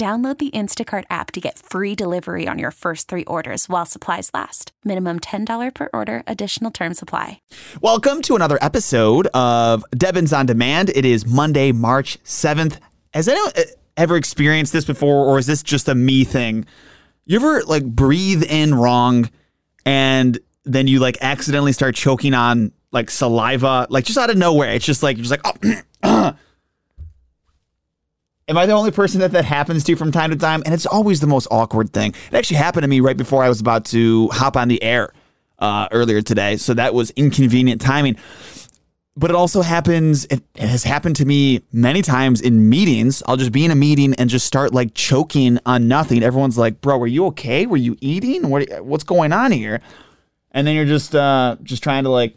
Download the Instacart app to get free delivery on your first three orders while supplies last. Minimum $10 per order, additional term supply. Welcome to another episode of Devins on Demand. It is Monday, March 7th. Has anyone uh, ever experienced this before, or is this just a me thing? You ever like breathe in wrong and then you like accidentally start choking on like saliva, like just out of nowhere? It's just like, you're just like, oh, Am I the only person that that happens to from time to time? And it's always the most awkward thing. It actually happened to me right before I was about to hop on the air uh, earlier today. So that was inconvenient timing. But it also happens, it, has happened to me many times in meetings. I'll just be in a meeting and just start like choking on nothing. Everyone's like, bro, are you okay? Were you eating? What, what's going on here? And then you're just, uh, just trying to like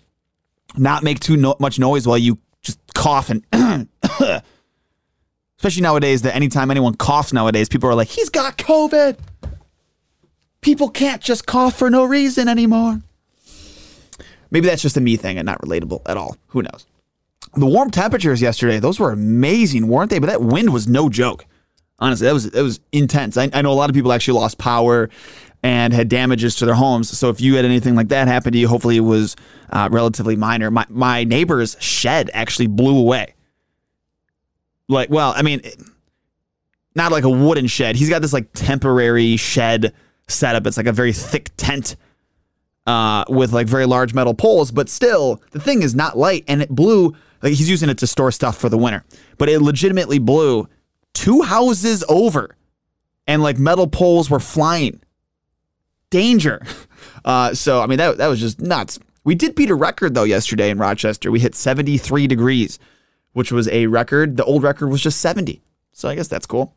not make too no- much noise while you just cough and Especially nowadays, that anytime anyone coughs nowadays, people are like, he's got COVID. People can't just cough for no reason anymore. Maybe that's just a me thing and not relatable at all. Who knows? The warm temperatures yesterday, those were amazing, weren't they? But that wind was no joke. Honestly, that was that was intense. I, I know a lot of people actually lost power and had damages to their homes. So if you had anything like that happen to you, hopefully it was uh, relatively minor. My my neighbor's shed actually blew away like well, I mean, not like a wooden shed. He's got this like temporary shed setup. It's like a very thick tent uh, with like very large metal poles, but still the thing is not light and it blew. Like he's using it to store stuff for the winter, but it legitimately blew two houses over, and like metal poles were flying. Danger. Uh, so I mean that that was just nuts. We did beat a record though yesterday in Rochester. We hit 73 degrees which was a record. The old record was just 70. So I guess that's cool.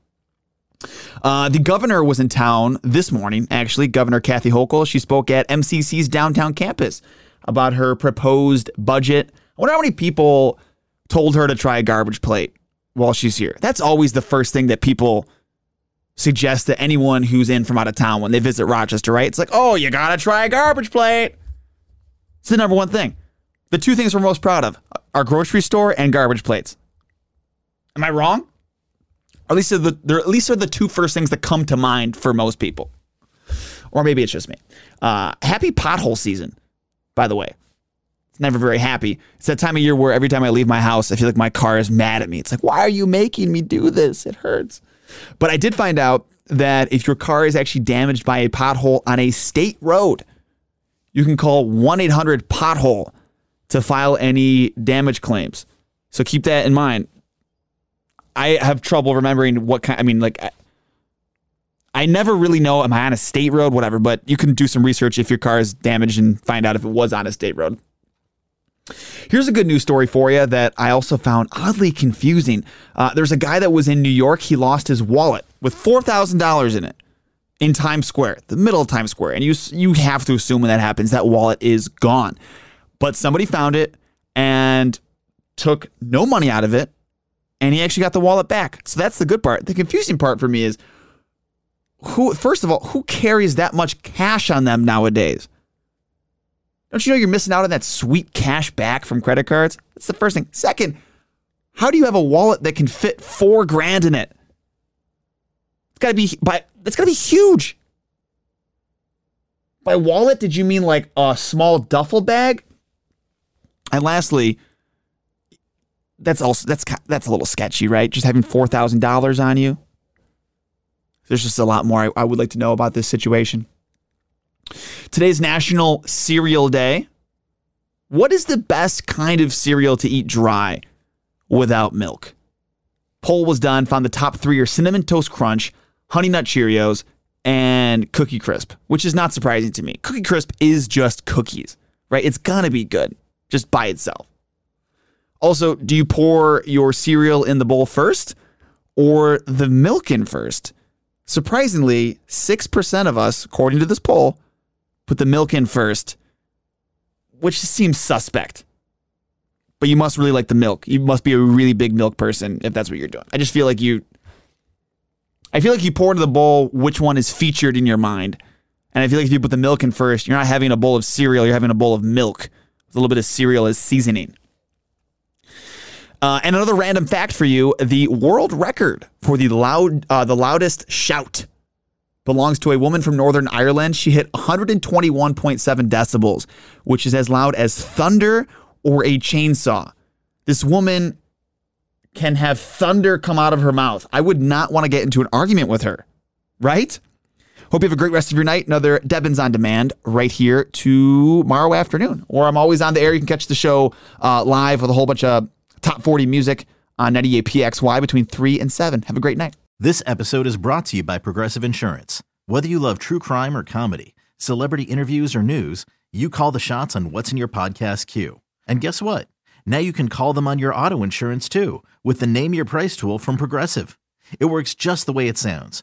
Uh, the governor was in town this morning, actually, Governor Kathy Hochul. She spoke at MCC's downtown campus about her proposed budget. I wonder how many people told her to try a garbage plate while she's here. That's always the first thing that people suggest to anyone who's in from out of town when they visit Rochester, right? It's like, oh, you gotta try a garbage plate. It's the number one thing. The two things we're most proud of are grocery store and garbage plates. Am I wrong? Or at least they're, the, they're at least are the two first things that come to mind for most people. Or maybe it's just me. Uh, happy pothole season, by the way. It's never very happy. It's that time of year where every time I leave my house, I feel like my car is mad at me. It's like, why are you making me do this? It hurts. But I did find out that if your car is actually damaged by a pothole on a state road, you can call 1 800 pothole to file any damage claims. So keep that in mind. I have trouble remembering what kind. I mean, like, I, I never really know. Am I on a state road? Whatever. But you can do some research if your car is damaged and find out if it was on a state road. Here's a good news story for you that I also found oddly confusing. Uh, there's a guy that was in New York. He lost his wallet with four thousand dollars in it in Times Square, the middle of Times Square, and you you have to assume when that happens, that wallet is gone but somebody found it and took no money out of it and he actually got the wallet back. So that's the good part. The confusing part for me is who first of all, who carries that much cash on them nowadays? Don't you know you're missing out on that sweet cash back from credit cards? That's the first thing. Second, how do you have a wallet that can fit 4 grand in it? It's got to be by it's got to be huge. By wallet, did you mean like a small duffel bag? And lastly, that's also that's that's a little sketchy, right? Just having four thousand dollars on you. There's just a lot more I, I would like to know about this situation. Today's National Cereal Day. What is the best kind of cereal to eat dry without milk? Poll was done, found the top three are Cinnamon Toast Crunch, Honey Nut Cheerios, and Cookie Crisp, which is not surprising to me. Cookie Crisp is just cookies, right? It's gonna be good just by itself. Also, do you pour your cereal in the bowl first or the milk in first? Surprisingly, 6% of us, according to this poll, put the milk in first, which seems suspect. But you must really like the milk. You must be a really big milk person if that's what you're doing. I just feel like you I feel like you pour into the bowl which one is featured in your mind. And I feel like if you put the milk in first, you're not having a bowl of cereal, you're having a bowl of milk a little bit of cereal as seasoning. Uh, and another random fact for you: the world record for the loud, uh, the loudest shout belongs to a woman from Northern Ireland. She hit 121.7 decibels, which is as loud as thunder or a chainsaw. This woman can have thunder come out of her mouth. I would not want to get into an argument with her, right? Hope you have a great rest of your night. Another Debbins on Demand right here tomorrow afternoon. Or I'm always on the air. You can catch the show uh, live with a whole bunch of top 40 music on 98 PXY between 3 and 7. Have a great night. This episode is brought to you by Progressive Insurance. Whether you love true crime or comedy, celebrity interviews or news, you call the shots on what's in your podcast queue. And guess what? Now you can call them on your auto insurance too with the Name Your Price tool from Progressive. It works just the way it sounds.